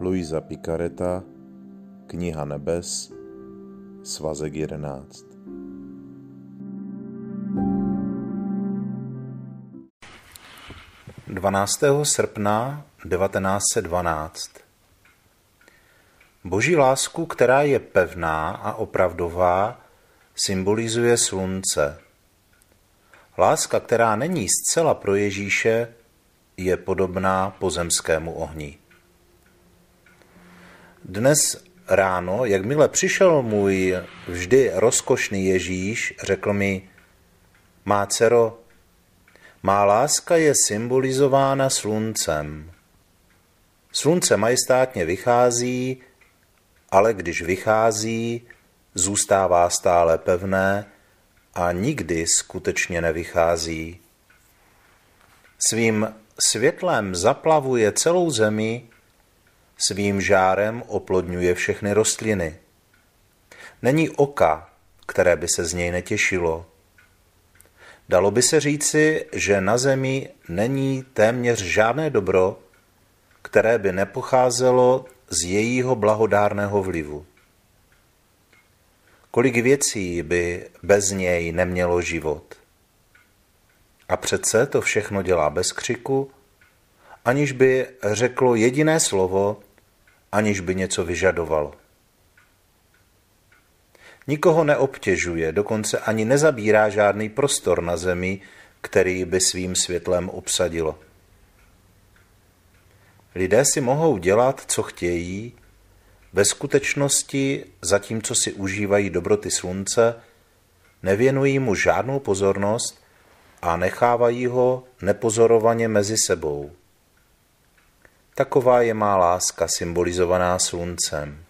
Luisa Picareta, Kniha nebes, svazek 11. Dvanáctého srpna 1912 Boží lásku, která je pevná a opravdová, symbolizuje slunce. Láska, která není zcela pro Ježíše, je podobná pozemskému ohni. Dnes ráno, jakmile přišel můj vždy rozkošný Ježíš, řekl mi, má dcero, má láska je symbolizována sluncem. Slunce majestátně vychází, ale když vychází, zůstává stále pevné a nikdy skutečně nevychází. Svým světlem zaplavuje celou zemi, svým žárem oplodňuje všechny rostliny. Není oka, které by se z něj netěšilo. Dalo by se říci, že na zemi není téměř žádné dobro, které by nepocházelo z jejího blahodárného vlivu. Kolik věcí by bez něj nemělo život. A přece to všechno dělá bez křiku, aniž by řeklo jediné slovo, aniž by něco vyžadovalo. Nikoho neobtěžuje, dokonce ani nezabírá žádný prostor na zemi, který by svým světlem obsadilo. Lidé si mohou dělat, co chtějí, ve skutečnosti, zatímco si užívají dobroty slunce, nevěnují mu žádnou pozornost a nechávají ho nepozorovaně mezi sebou. Taková je má láska symbolizovaná sluncem.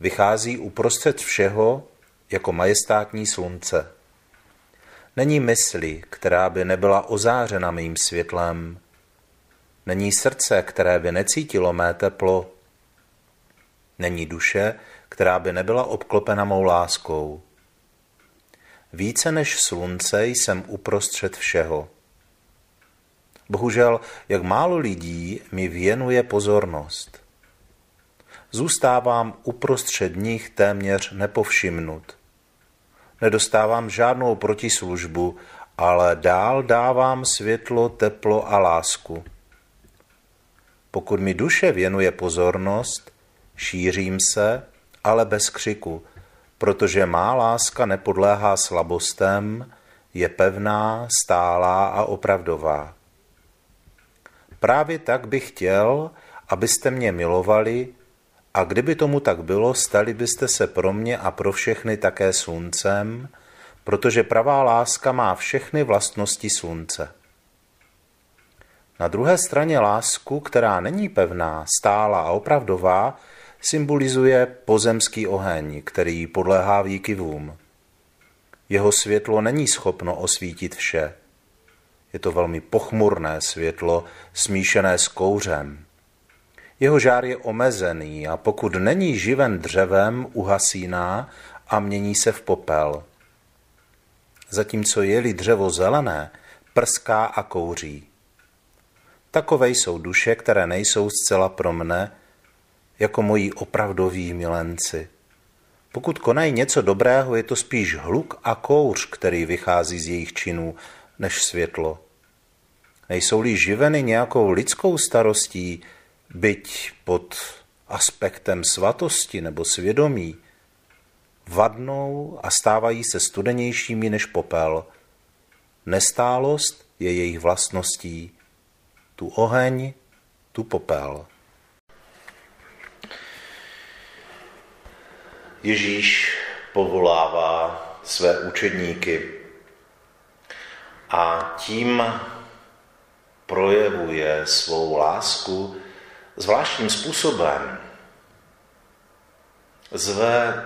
Vychází uprostřed všeho jako majestátní slunce. Není mysli, která by nebyla ozářena mým světlem. Není srdce, které by necítilo mé teplo. Není duše, která by nebyla obklopena mou láskou. Více než slunce jsem uprostřed všeho. Bohužel, jak málo lidí mi věnuje pozornost. Zůstávám uprostřed nich téměř nepovšimnut. Nedostávám žádnou protislužbu, ale dál dávám světlo, teplo a lásku. Pokud mi duše věnuje pozornost, šířím se, ale bez křiku, protože má láska nepodléhá slabostem, je pevná, stálá a opravdová. Právě tak bych chtěl, abyste mě milovali, a kdyby tomu tak bylo, stali byste se pro mě a pro všechny také sluncem, protože pravá láska má všechny vlastnosti slunce. Na druhé straně lásku, která není pevná, stála a opravdová, symbolizuje pozemský oheň, který podléhá výkyvům. Jeho světlo není schopno osvítit vše. Je to velmi pochmurné světlo, smíšené s kouřem. Jeho žár je omezený a pokud není živen dřevem, uhasíná a mění se v popel. Zatímco je-li dřevo zelené, prská a kouří. Takové jsou duše, které nejsou zcela pro mne, jako moji opravdoví milenci. Pokud konají něco dobrého, je to spíš hluk a kouř, který vychází z jejich činů, než světlo. Nejsou-li živeny nějakou lidskou starostí, byť pod aspektem svatosti nebo svědomí, vadnou a stávají se studenějšími než popel. Nestálost je jejich vlastností. Tu oheň, tu popel. Ježíš povolává své učedníky a tím projevuje svou lásku zvláštním způsobem. Zve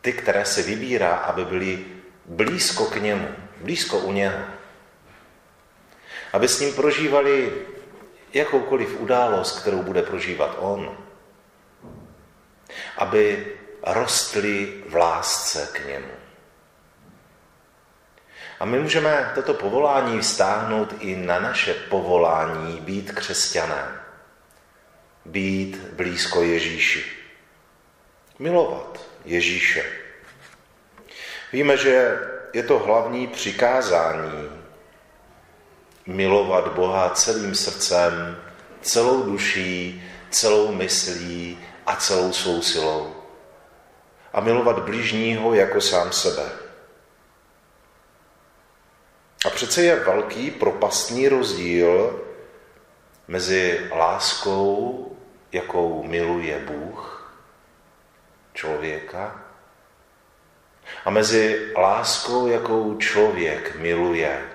ty, které si vybírá, aby byli blízko k němu, blízko u něho. Aby s ním prožívali jakoukoliv událost, kterou bude prožívat on. Aby rostli v lásce k němu. A my můžeme toto povolání vztáhnout i na naše povolání být křesťanem. být blízko Ježíši. Milovat Ježíše. Víme, že je to hlavní přikázání milovat Boha celým srdcem, celou duší, celou myslí a celou svou silou. A milovat blížního jako sám sebe. Přece je velký propastný rozdíl mezi láskou, jakou miluje Bůh člověka, a mezi láskou, jakou člověk miluje,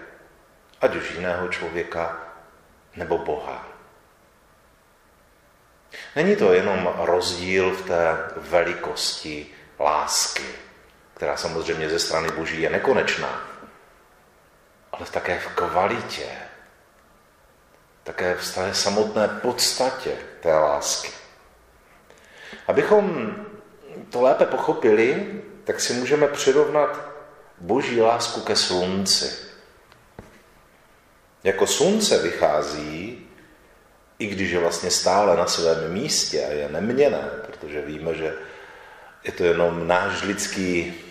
ať už jiného člověka nebo Boha. Není to jenom rozdíl v té velikosti lásky, která samozřejmě ze strany Boží je nekonečná, ale také v kvalitě, také v té samotné podstatě té lásky. Abychom to lépe pochopili, tak si můžeme přirovnat boží lásku ke slunci. Jako slunce vychází, i když je vlastně stále na svém místě a je neměné, protože víme, že je to jenom náš lidský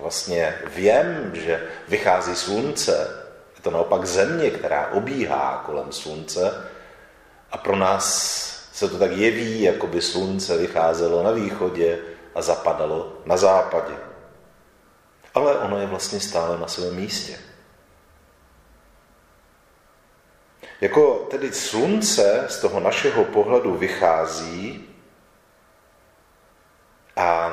vlastně věm, že vychází slunce, je to naopak země, která obíhá kolem slunce a pro nás se to tak jeví, jako by slunce vycházelo na východě a zapadalo na západě. Ale ono je vlastně stále na svém místě. Jako tedy slunce z toho našeho pohledu vychází a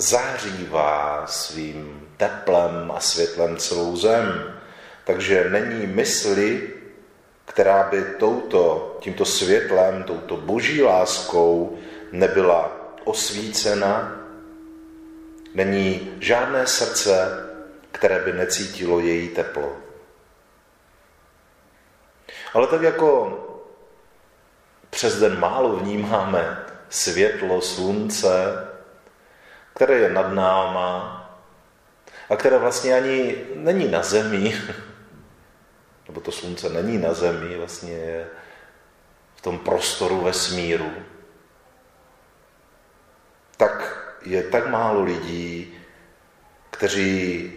zahřívá svým teplem a světlem celou zem. Takže není mysli, která by touto, tímto světlem, touto boží láskou nebyla osvícena, není žádné srdce, které by necítilo její teplo. Ale tak jako přes den málo vnímáme světlo slunce, které je nad náma a které vlastně ani není na zemi, nebo to slunce není na zemi, vlastně je v tom prostoru vesmíru, tak je tak málo lidí, kteří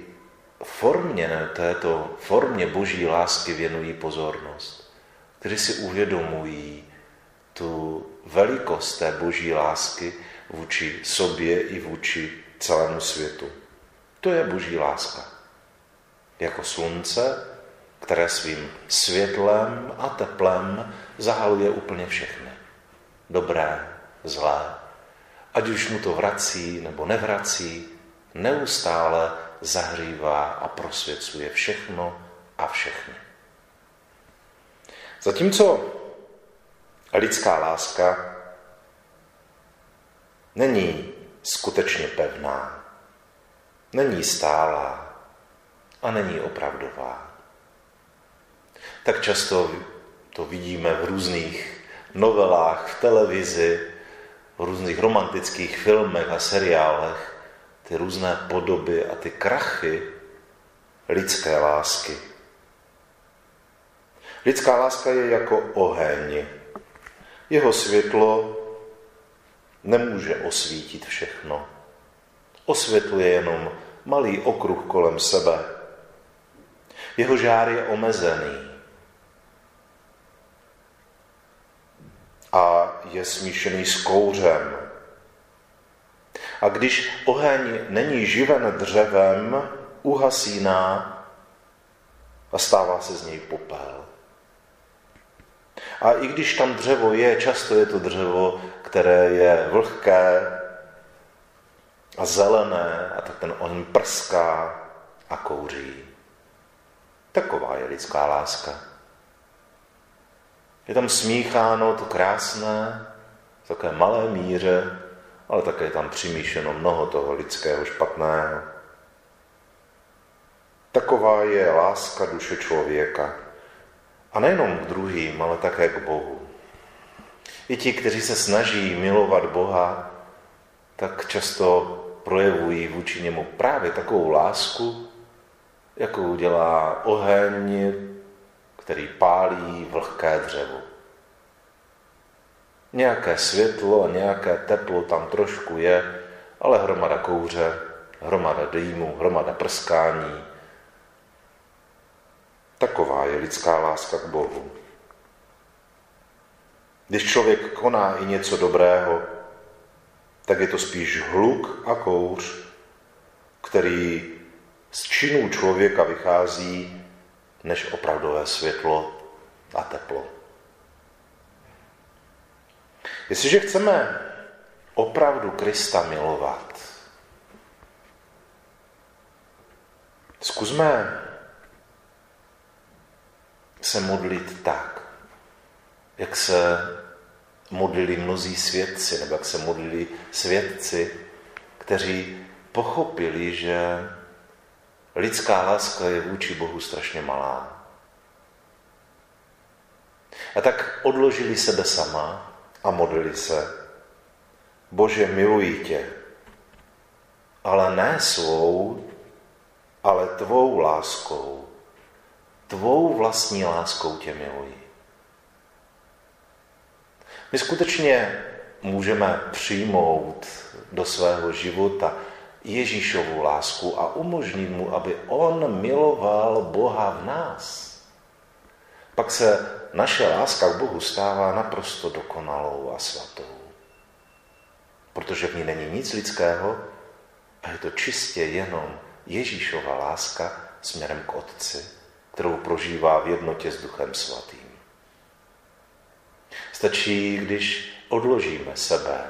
formě této formě boží lásky věnují pozornost, kteří si uvědomují tu velikost té boží lásky vůči sobě i vůči celému světu. To je boží láska. Jako slunce, které svým světlem a teplem zahaluje úplně všechny. Dobré, zlé, ať už mu to vrací nebo nevrací, neustále zahřívá a prosvěcuje všechno a všechny. Zatímco lidská láska není skutečně pevná, není stálá a není opravdová. Tak často to vidíme v různých novelách, v televizi, v různých romantických filmech a seriálech ty různé podoby a ty krachy lidské lásky. Lidská láska je jako oheň. Jeho světlo nemůže osvítit všechno. Osvětluje jenom malý okruh kolem sebe. Jeho žár je omezený. A je smíšený s kouřem. A když oheň není živen dřevem, uhasíná a stává se z něj popel. A i když tam dřevo je, často je to dřevo, které je vlhké a zelené, a tak ten oheň prská a kouří. Taková je lidská láska. Je tam smícháno to krásné, v také malé míře, ale také je tam přimíšeno mnoho toho lidského špatného. Taková je láska duše člověka. A nejenom k druhým, ale také k Bohu. I ti, kteří se snaží milovat Boha, tak často projevují vůči němu právě takovou lásku, jakou dělá oheň, který pálí vlhké dřevo. Nějaké světlo a nějaké teplo tam trošku je, ale hromada kouře, hromada dýmu, hromada prskání. Taková je lidská láska k Bohu. Když člověk koná i něco dobrého, tak je to spíš hluk a kouř, který z činů člověka vychází, než opravdové světlo a teplo. Jestliže chceme opravdu Krista milovat, zkusme se modlit tak, jak se modlili mnozí svědci, nebo jak se modlili svědci, kteří pochopili, že lidská láska je vůči Bohu strašně malá. A tak odložili sebe sama a modlili se. Bože, miluji tě, ale ne svou, ale tvou láskou. Tvou vlastní láskou tě miluji. My skutečně můžeme přijmout do svého života Ježíšovu lásku a umožnit mu, aby on miloval Boha v nás. Pak se naše láska k Bohu stává naprosto dokonalou a svatou. Protože v ní není nic lidského a je to čistě jenom Ježíšova láska směrem k Otci, kterou prožívá v jednotě s Duchem Svatým. Stačí, když odložíme sebe,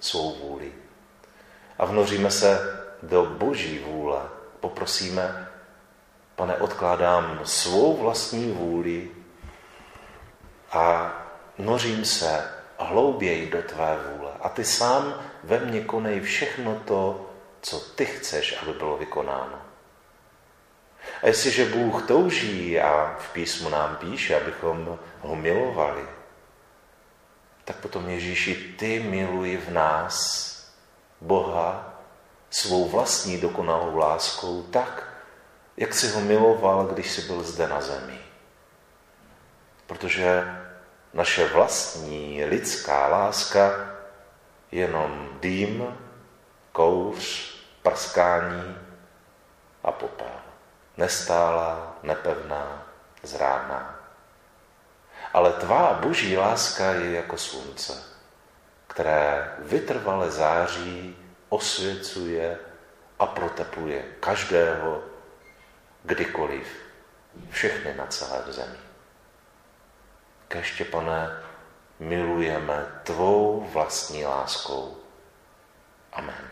svou vůli a vnoříme se do boží vůle. Poprosíme, pane, odkládám svou vlastní vůli a nořím se hlouběji do tvé vůle. A ty sám ve mně konej všechno to, co ty chceš, aby bylo vykonáno. A jestliže Bůh touží a v písmu nám píše, abychom ho milovali, tak potom Ježíši, ty miluji v nás Boha svou vlastní dokonalou láskou tak, jak si ho miloval, když jsi byl zde na zemi. Protože naše vlastní lidská láska jenom dým, kouř, prskání a popel. Nestálá, nepevná, zrádná. Ale tvá boží láska je jako slunce, které vytrvale září, osvěcuje a protepluje každého, kdykoliv, všechny na celé zemi. Keště, pane, milujeme tvou vlastní láskou. Amen.